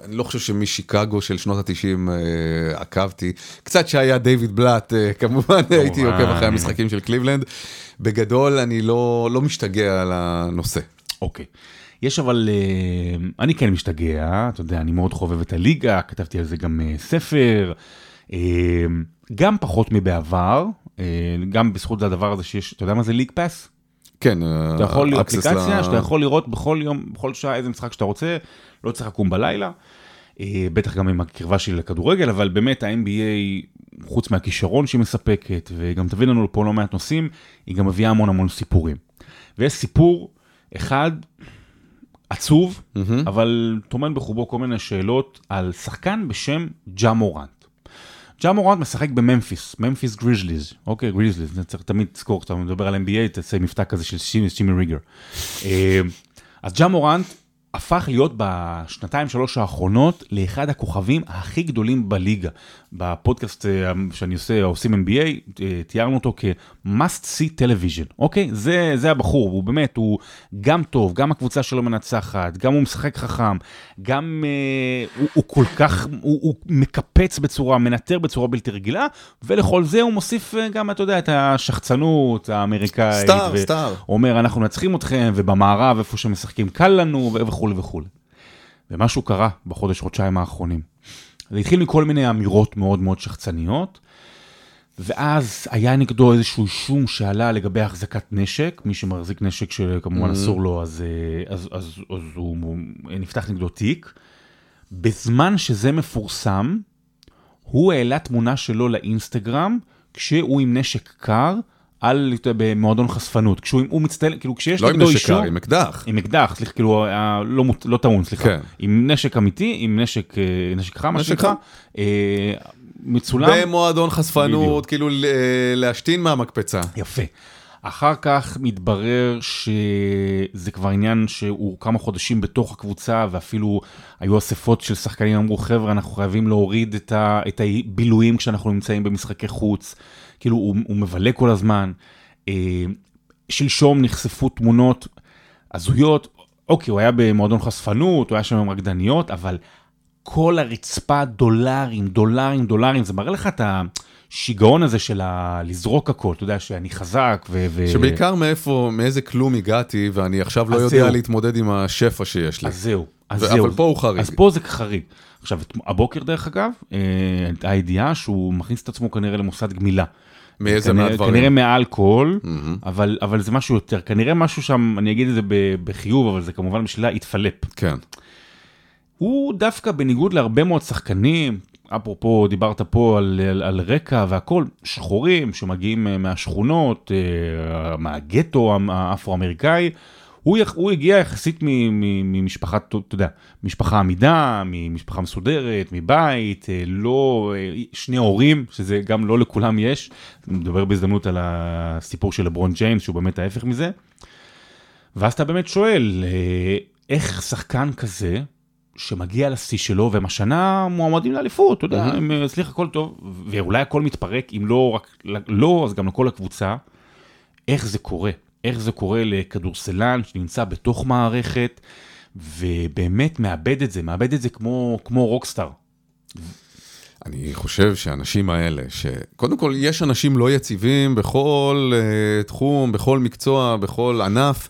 אני לא חושב שמשיקגו של שנות ה-90 עקבתי. קצת שהיה דיוויד בלאט, אה, [laughs] כמובן הייתי עוקב אחרי המשחקים של קליבלנד. בגדול, אני לא לא משתגע על הנושא. אוקיי. יש אבל, אה, אני כן משתגע, אתה יודע, אני מאוד חובב את הליגה, כתבתי על זה גם אה, ספר, אה, גם פחות מבעבר, אה, גם בזכות הדבר הזה שיש, אתה יודע מה זה ליג פאס? כן, אתה יכול אפליקציה ל- שאתה יכול לראות בכל יום, בכל שעה איזה משחק שאתה רוצה, לא צריך לקום בלילה. אה, בטח גם עם הקרבה שלי לכדורגל, אבל באמת ה-NBA, חוץ מהכישרון שהיא מספקת, וגם תביא לנו פה לא מעט נושאים, היא גם מביאה המון המון סיפורים. ויש סיפור אחד עצוב, אבל טומן בחובו כל מיני שאלות על שחקן בשם ג'ה מורנט. ג'ה מורנט משחק בממפיס, ממפיס גריזליז, אוקיי, גריזליז, צריך תמיד לזכור, כשאתה מדבר על NBA, תעשה מבטא כזה של שימי ריגר. אה, אז ג'ה מורנט הפך להיות בשנתיים שלוש האחרונות לאחד הכוכבים הכי גדולים בליגה. בפודקאסט אה, שאני עושה, עושים NBA, אה, תיארנו אותו כ-must see television, אוקיי? זה, זה הבחור, הוא באמת, הוא גם טוב, גם הקבוצה שלו מנצחת, גם הוא משחק חכם, גם אה, הוא, הוא כל כך, הוא, הוא מקפץ בצורה, מנטר בצורה בלתי רגילה, ולכל זה הוא מוסיף אה, גם, אתה יודע, את השחצנות האמריקאית. סטאר, ו- סטאר. אומר, אנחנו מנצחים אתכם, ובמערב, איפה שמשחקים קל לנו, וכולי וכולי. ומשהו קרה בחודש, חודשיים האחרונים. זה התחיל מכל מיני אמירות מאוד מאוד שחצניות, ואז היה נגדו איזשהו אישום שעלה לגבי החזקת נשק, מי שמחזיק נשק שכמובן אסור לו, אז, אה, אז, אז, אז הוא נפתח נגדו תיק. בזמן שזה מפורסם, הוא העלה תמונה שלו לאינסטגרם, כשהוא עם נשק קר, על, במועדון חשפנות. כשהוא הוא מצטלם, כאילו כשיש לא עם נגדו נשק אישור... קר, עם אקדח. עם אקדח, סליחה, כאילו, לא, לא טעון, סליחה. כן. עם נשק אמיתי, עם נשק, אה, נשק חם, מה נשק. חם. אה, מצולם. במועדון חשפנות, בדיוק. כאילו להשתין מהמקפצה. יפה. אחר כך מתברר שזה כבר עניין שהוא כמה חודשים בתוך הקבוצה, ואפילו היו אספות של שחקנים אמרו, חבר'ה, אנחנו חייבים להוריד את, ה, את הבילויים כשאנחנו נמצאים במשחקי חוץ. כאילו, הוא, הוא מבלה כל הזמן. אה, שלשום נחשפו תמונות הזויות. אוקיי, הוא היה במועדון חשפנות, הוא היה שם עם רקדניות, אבל כל הרצפה דולרים, דולרים, דולרים, זה מראה לך את השיגעון הזה של ה... לזרוק הכל, אתה יודע שאני חזק ו... ו... שבעיקר מאיפה, מאיזה כלום הגעתי, ואני עכשיו לא יודע זהו. להתמודד עם השפע שיש לי. אז זהו, אז ו- זהו. אבל פה הוא חריג. אז פה זה חריג. עכשיו, הבוקר דרך אגב, אה, הייתה הידיעה שהוא מכניס את עצמו כנראה למוסד גמילה. מאיזה כנראה- מהדברים? כנראה מאלכוהול, מהמם. אבל, אבל זה משהו יותר, כנראה משהו שם, אני אגיד את זה בחיוב, אבל זה כמובן בשלילה, התפלפ. כן. הוא דווקא בניגוד להרבה מאוד שחקנים, אפרופו דיברת פה על, על, על רקע והכל, שחורים שמגיעים אה, מהשכונות, אה, מהגטו האפרו-אמריקאי, הוא, יח- הוא הגיע יחסית ממשפחה, אתה יודע, משפחה עמידה, ממשפחה מסודרת, מבית, אה, לא, אה, שני הורים, שזה גם לא לכולם יש, נדבר בהזדמנות על הסיפור של לברון ג'יימס, שהוא באמת ההפך מזה. ואז אתה באמת שואל, אה, איך שחקן כזה, שמגיע לשיא שלו, והם השנה מועמדים לאליפות, אתה יודע, אה, הצליח הכל טוב, ואולי הכל מתפרק, אם לא רק, לא, אז גם לכל הקבוצה, איך זה קורה? איך זה קורה לכדורסלן שנמצא בתוך מערכת, ובאמת מאבד את זה, מאבד את זה כמו, כמו רוקסטאר. אני חושב שהאנשים האלה, שקודם כל יש אנשים לא יציבים בכל uh, תחום, בכל מקצוע, בכל ענף,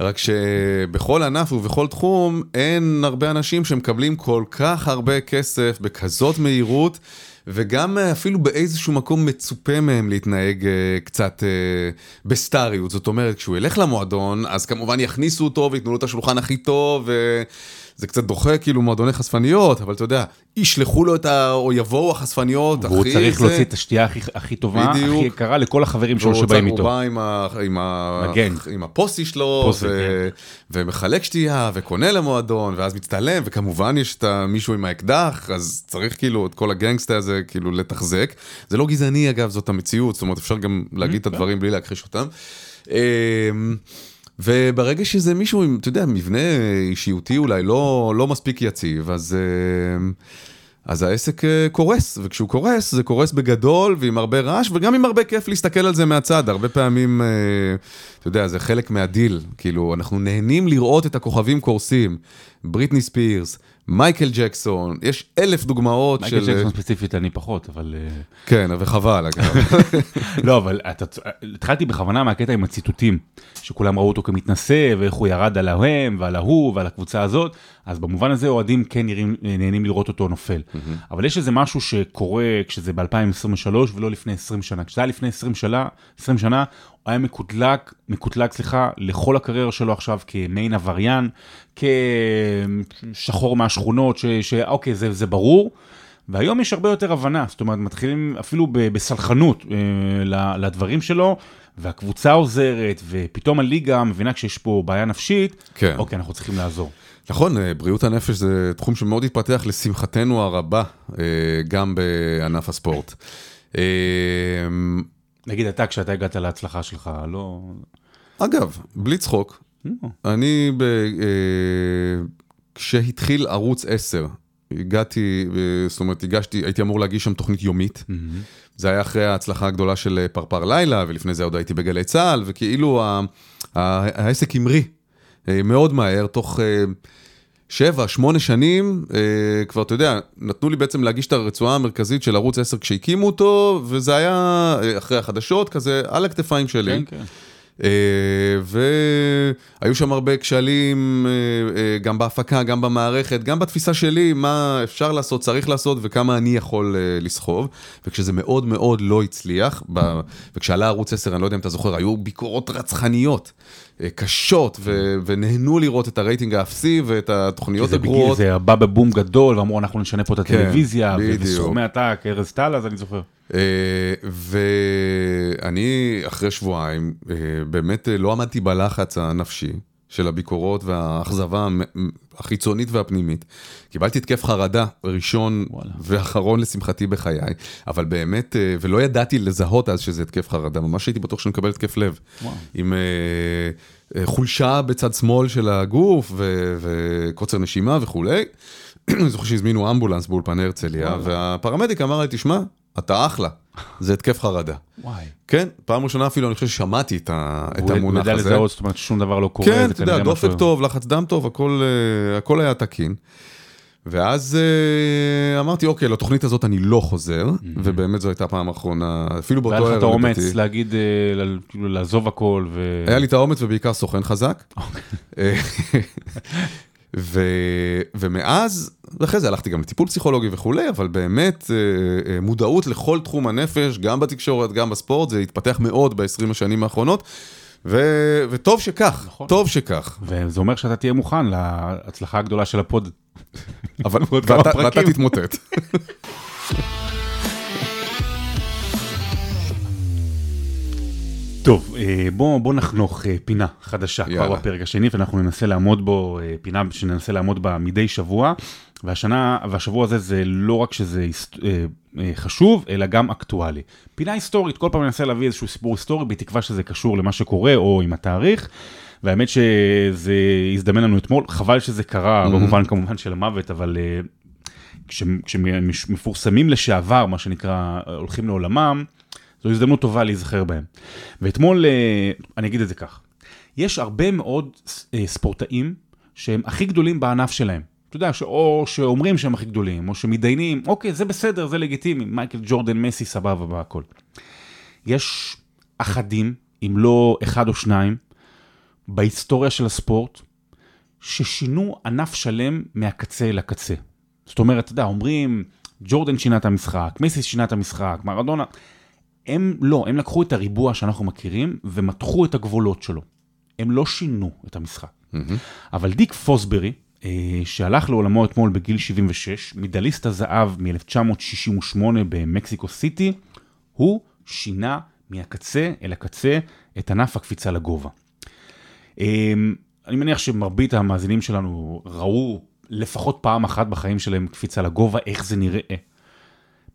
רק שבכל ענף ובכל תחום אין הרבה אנשים שמקבלים כל כך הרבה כסף בכזאת מהירות. וגם אה, אפילו באיזשהו מקום מצופה מהם להתנהג אה, קצת אה, בסטאריות. זאת אומרת, כשהוא ילך למועדון, אז כמובן יכניסו אותו וייתנו לו את השולחן הכי טוב, וזה קצת דוחה כאילו מועדוני חשפניות, אבל אתה יודע, ישלחו לו את ה... או יבואו החשפניות, והוא הכי צריך זה- להוציא את השתייה הכי, הכי טובה, בדיוק. הכי יקרה לכל החברים שלו והוא שבאים איתו. בא עם, ה, עם, ה, מגן. עם הפוסי שלו, פוסי, ו, ומחלק שתייה, וקונה למועדון, ואז מצטלם, וכמובן יש את מישהו עם האקדח, אז צריך כאילו את כל הגנגסטה הזה כאילו לתחזק. זה לא גזעני אגב, זאת המציאות, זאת אומרת אפשר גם להגיד את הדברים בלי להכחיש אותם. וברגע שזה מישהו עם, אתה יודע, מבנה אישיותי אולי לא, לא מספיק יציב, אז... אמ, אז העסק אה, קורס, וכשהוא קורס, זה קורס בגדול ועם הרבה רעש, וגם עם הרבה כיף להסתכל על זה מהצד. הרבה פעמים, אה, אתה יודע, זה חלק מהדיל. כאילו, אנחנו נהנים לראות את הכוכבים קורסים. בריטני ספירס, מייקל ג'קסון, יש אלף דוגמאות מייקל של... ג'קסון ספציפית אני פחות, אבל... אה, כן, וחבל אגב. [laughs] לא, אבל אתה, התחלתי בכוונה מהקטע עם הציטוטים, שכולם ראו אותו כמתנשא, ואיך הוא ירד על ההם ועל ההוא ועל הקבוצה הזאת, אז במובן הזה אוהדים כן נראים, נהנים לראות אותו נופל. אבל יש איזה משהו שקורה כשזה ב-2023 ולא לפני 20 שנה. כשזה היה לפני 20 שנה, 20 שנה, הוא היה מקוטלג, מקוטלג, סליחה, לכל הקריירה שלו עכשיו כמיין עבריין, כשחור מהשכונות, ש- שאוקיי, זה, זה ברור. והיום יש הרבה יותר הבנה, זאת אומרת, מתחילים אפילו בסלחנות אה, לדברים שלו, והקבוצה עוזרת, ופתאום הליגה מבינה כשיש פה בעיה נפשית, כן. אוקיי, אנחנו צריכים לעזור. נכון, אה, בריאות הנפש זה תחום שמאוד התפתח לשמחתנו הרבה, אה, גם בענף הספורט. אה, נגיד אתה, כשאתה הגעת להצלחה שלך, לא... אגב, בלי צחוק. אני, ב, כשהתחיל ערוץ 10, הגעתי, זאת אומרת, הגשתי, הייתי אמור להגיש שם תוכנית יומית. זה היה אחרי ההצלחה הגדולה של פרפר לילה, ולפני זה עוד הייתי בגלי צה"ל, וכאילו ה, העסק המריא מאוד מהר, תוך אה, שבע, שמונה שנים, אה, כבר, אתה יודע, נתנו לי בעצם להגיש את הרצועה המרכזית של ערוץ 10 כשהקימו אותו, וזה היה אה, אחרי החדשות, כזה על הכתפיים שלי. כן, כן. אה, והיו שם הרבה כשלים, אה, אה, גם בהפקה, גם במערכת, גם בתפיסה שלי, מה אפשר לעשות, צריך לעשות, וכמה אני יכול אה, לסחוב. וכשזה מאוד מאוד לא הצליח, ב- וכשעלה ערוץ 10, אני לא יודע אם אתה זוכר, היו ביקורות רצחניות, אה, קשות, ו- ונהנו לראות את הרייטינג האפסי ואת התוכניות הגרועות. זה בא בבום גדול, ואמרו אנחנו נשנה פה את כן, הטלוויזיה, בדיוק. וסכומי עתק, ארז טל, אז אני זוכר. אה, ואני אחרי שבועיים אה, באמת אה, לא עמדתי בלחץ הנפשי של הביקורות והאכזבה החיצונית והפנימית. קיבלתי התקף חרדה ראשון וואלה. ואחרון לשמחתי בחיי, אבל באמת, אה, ולא ידעתי לזהות אז שזה התקף חרדה, ממש הייתי בטוח שאני מקבל התקף לב. וואו. עם אה, חולשה בצד שמאל של הגוף ו- וקוצר נשימה וכולי. [clears throat] אני זוכר שהזמינו אמבולנס באולפן הרצליה, והפרמדיק אמר לי, תשמע, אתה אחלה, זה התקף חרדה. וואי. כן, פעם ראשונה אפילו אני חושב ששמעתי את, ה- את הוא המונח יודע הזה. לזהות, זאת אומרת שום דבר לא קורה, כן, אתה יודע, דופק משהו- טוב, לחץ דם טוב, הכל, אה, הכל היה תקין. ואז אה, אמרתי, אוקיי, לתוכנית הזאת אני לא חוזר, ובאמת זו הייתה פעם אחרונה, אפילו באותו והיה לך ערב. את האומץ. להגיד, אה, כאילו לעזוב הכל, ו... היה לי את האומץ ובעיקר סוכן חזק. ו... ומאז, ואחרי זה הלכתי גם לטיפול פסיכולוגי וכולי, אבל באמת אה, אה, מודעות לכל תחום הנפש, גם בתקשורת, גם בספורט, זה התפתח מאוד ב-20 השנים האחרונות. ו... וטוב שכך, נכון. טוב שכך. וזה אומר שאתה תהיה מוכן להצלחה הגדולה של הפוד. אבל [laughs] ואתה, ואתה תתמוטט. [laughs] טוב, אה, בוא, בוא נחנוך אה, פינה חדשה יאללה. כבר בפרק השני, ואנחנו ננסה לעמוד בו, אה, פינה שננסה לעמוד בה מדי שבוע, והשנה, והשבוע הזה זה לא רק שזה חשוב, אלא גם אקטואלי. פינה היסטורית, כל פעם אני אנסה להביא איזשהו סיפור היסטורי, בתקווה שזה קשור למה שקורה או עם התאריך. והאמת שזה הזדמן לנו אתמול, חבל שזה קרה, mm-hmm. במובן כמובן של המוות, אבל כשמפורסמים לשעבר, מה שנקרא, הולכים לעולמם, זו הזדמנות טובה להיזכר בהם. ואתמול, אה, אני אגיד את זה כך, יש הרבה מאוד אה, ספורטאים שהם הכי גדולים בענף שלהם. אתה יודע, או שאומרים שהם הכי גדולים, או שמתדיינים, אוקיי, זה בסדר, זה לגיטימי, מייקל ג'ורדן, מסי, סבבה והכל. יש אחדים, אם לא אחד או שניים, בהיסטוריה של הספורט, ששינו ענף שלם מהקצה אל הקצה. זאת אומרת, אתה יודע, אומרים, ג'ורדן שינה את המשחק, מסי שינה את המשחק, מרדונה, הם לא, הם לקחו את הריבוע שאנחנו מכירים ומתחו את הגבולות שלו. הם לא שינו את המשחק. Mm-hmm. אבל דיק פוסברי, אה, שהלך לעולמו אתמול בגיל 76, מדליסט הזהב מ-1968 במקסיקו סיטי, הוא שינה מהקצה אל הקצה את ענף הקפיצה לגובה. אה, אני מניח שמרבית המאזינים שלנו ראו לפחות פעם אחת בחיים שלהם קפיצה לגובה, איך זה נראה.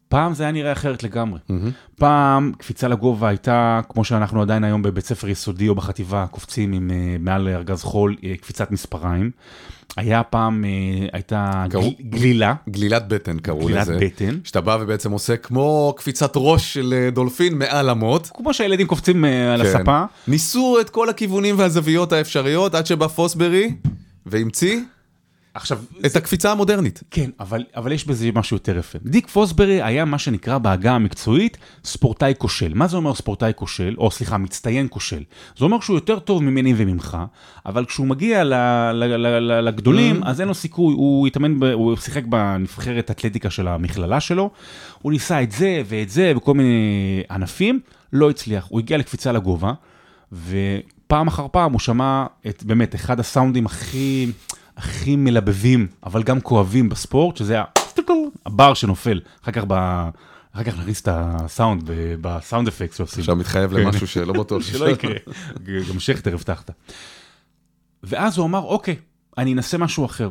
פעם זה היה נראה אחרת לגמרי. Mm-hmm. פעם קפיצה לגובה הייתה, כמו שאנחנו עדיין היום בבית ספר יסודי או בחטיבה, קופצים עם uh, מעל ארגז חול, uh, קפיצת מספריים. היה פעם, uh, הייתה קראו, גל, גלילה. גלילת בטן קראו גלילת לזה. גלילת בטן. שאתה בא ובעצם עושה כמו קפיצת ראש של דולפין מעל המוט. כמו שהילדים קופצים uh, על כן. הספה. ניסו את כל הכיוונים והזוויות האפשריות עד שבא פוסברי והמציא. עכשיו... את זה... הקפיצה המודרנית. כן, אבל, אבל יש בזה משהו יותר יפה. דיק פוסברי היה מה שנקרא בעגה המקצועית ספורטאי כושל. מה זה אומר ספורטאי כושל? או סליחה, מצטיין כושל. זה אומר שהוא יותר טוב ממני וממך, אבל כשהוא מגיע ל, ל, ל, ל, לגדולים, mm. אז אין לו סיכוי, הוא התאמן, ב, הוא שיחק בנבחרת אתלטיקה של המכללה שלו, הוא ניסה את זה ואת זה וכל מיני ענפים, לא הצליח. הוא הגיע לקפיצה לגובה, ופעם אחר פעם הוא שמע את באמת אחד הסאונדים הכי... הכי מלבבים, אבל גם כואבים בספורט, שזה הבר שנופל. אחר כך ב... אחר כך נכניס את הסאונד בסאונד אפקט שעושים. עכשיו מתחייב כן. למשהו שלא בטוח שלא יקרה, גם שכטר הבטחת. ואז הוא אמר, אוקיי, אני אנסה משהו אחר.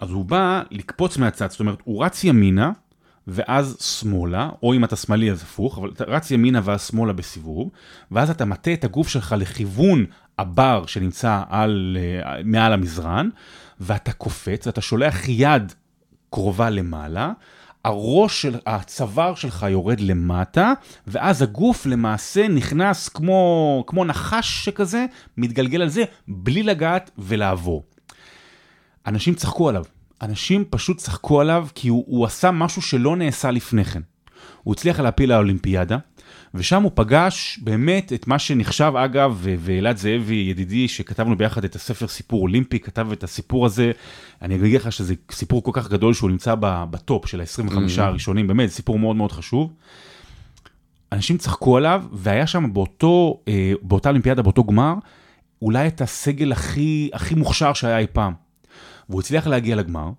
אז הוא בא לקפוץ מהצד, זאת אומרת, הוא רץ ימינה, ואז שמאלה, או אם אתה שמאלי אז הפוך, אבל אתה רץ ימינה ואז שמאלה בסיבוב, ואז אתה מטה את הגוף שלך לכיוון הבר שנמצא על, אה, מעל המזרן, ואתה קופץ, אתה שולח יד קרובה למעלה, הראש של הצוואר שלך יורד למטה, ואז הגוף למעשה נכנס כמו, כמו נחש שכזה, מתגלגל על זה, בלי לגעת ולעבור. אנשים צחקו עליו. אנשים פשוט צחקו עליו כי הוא, הוא עשה משהו שלא נעשה לפני כן. הוא הצליח להפיל לאולימפיאדה, ושם הוא פגש באמת את מה שנחשב, אגב, ואלעד זאבי, ידידי, שכתבנו ביחד את הספר סיפור אולימפי, כתב את הסיפור הזה. אני אגיד לך שזה סיפור כל כך גדול שהוא נמצא בטופ של ה-25 mm-hmm. הראשונים, באמת, סיפור מאוד מאוד חשוב. אנשים צחקו עליו, והיה שם באותו, אה, באותה אולימפיאדה, באותו גמר, אולי את הסגל הכי, הכי מוכשר שהיה אי פעם. והוא הצליח להגיע לגמר,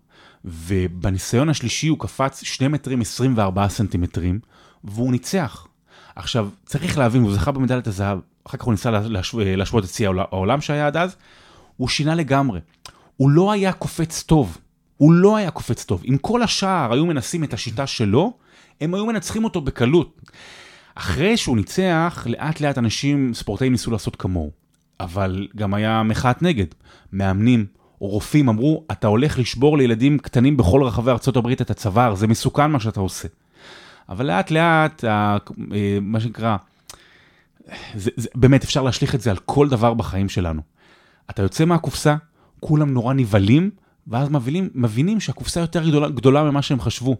ובניסיון השלישי הוא קפץ 2 מטרים 24 סנטימטרים, והוא ניצח. עכשיו, צריך להבין, הוא זכה במדליית הזהב, אחר כך הוא ניסה להשו, להשוות את שיא העולם שהיה עד אז, הוא שינה לגמרי. הוא לא היה קופץ טוב, הוא לא היה קופץ טוב. אם כל השאר היו מנסים את השיטה שלו, הם היו מנצחים אותו בקלות. אחרי שהוא ניצח, לאט לאט אנשים, ספורטאים ניסו לעשות כמוהו. אבל גם היה מחאת נגד. מאמנים, או רופאים אמרו, אתה הולך לשבור לילדים קטנים בכל רחבי ארה"ב את הצוואר, זה מסוכן מה שאתה עושה. אבל לאט לאט, אה, מה שנקרא, זה, זה, באמת אפשר להשליך את זה על כל דבר בחיים שלנו. אתה יוצא מהקופסה, כולם נורא נבהלים, ואז מבינים, מבינים שהקופסה יותר גדולה, גדולה ממה שהם חשבו.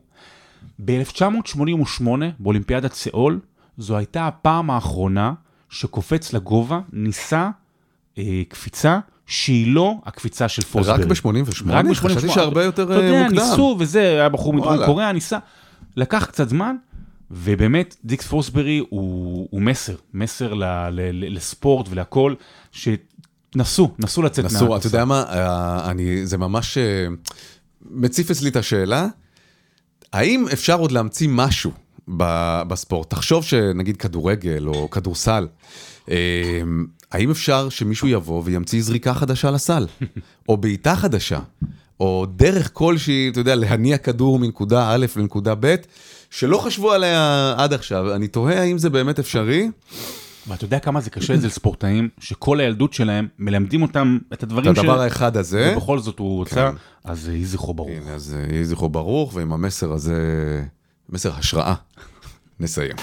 ב-1988, באולימפיאדת סאול, זו הייתה הפעם האחרונה שקופץ לגובה ניסה אה, קפיצה שהיא לא הקפיצה של פוסברי. רק ב-88? רק ב-88. חשבתי שהרבה יותר אתה אה, יודע, מוקדם. ניסו וזה, היה בחור מדרום. קוריאה, ניסה. לקח קצת זמן, ובאמת דיקס פוסברי הוא, הוא מסר, מסר ל, ל, ל, לספורט ולהכל, שנסו, נסו לצאת נסו, אתה יודע מה, אה, אני, זה ממש אה, מציף אצלי את השאלה, האם אפשר עוד להמציא משהו ב- בספורט? תחשוב שנגיד כדורגל או כדורסל, אה, האם אפשר שמישהו יבוא וימציא זריקה חדשה לסל? [laughs] או בעיטה חדשה? או דרך כלשהי, אתה יודע, להניע כדור מנקודה א' לנקודה ב', שלא חשבו עליה עד עכשיו. אני תוהה האם זה באמת אפשרי. ואתה יודע כמה זה קשה אצל ספורטאים, שכל הילדות שלהם מלמדים אותם את את הדברים ש... הדבר האחד הזה. ובכל זאת הוא רוצה, אז יהי זכרו ברוך. הנה, אז יהי זכרו ברוך, ועם המסר הזה, מסר השראה, [laughs] נסיים.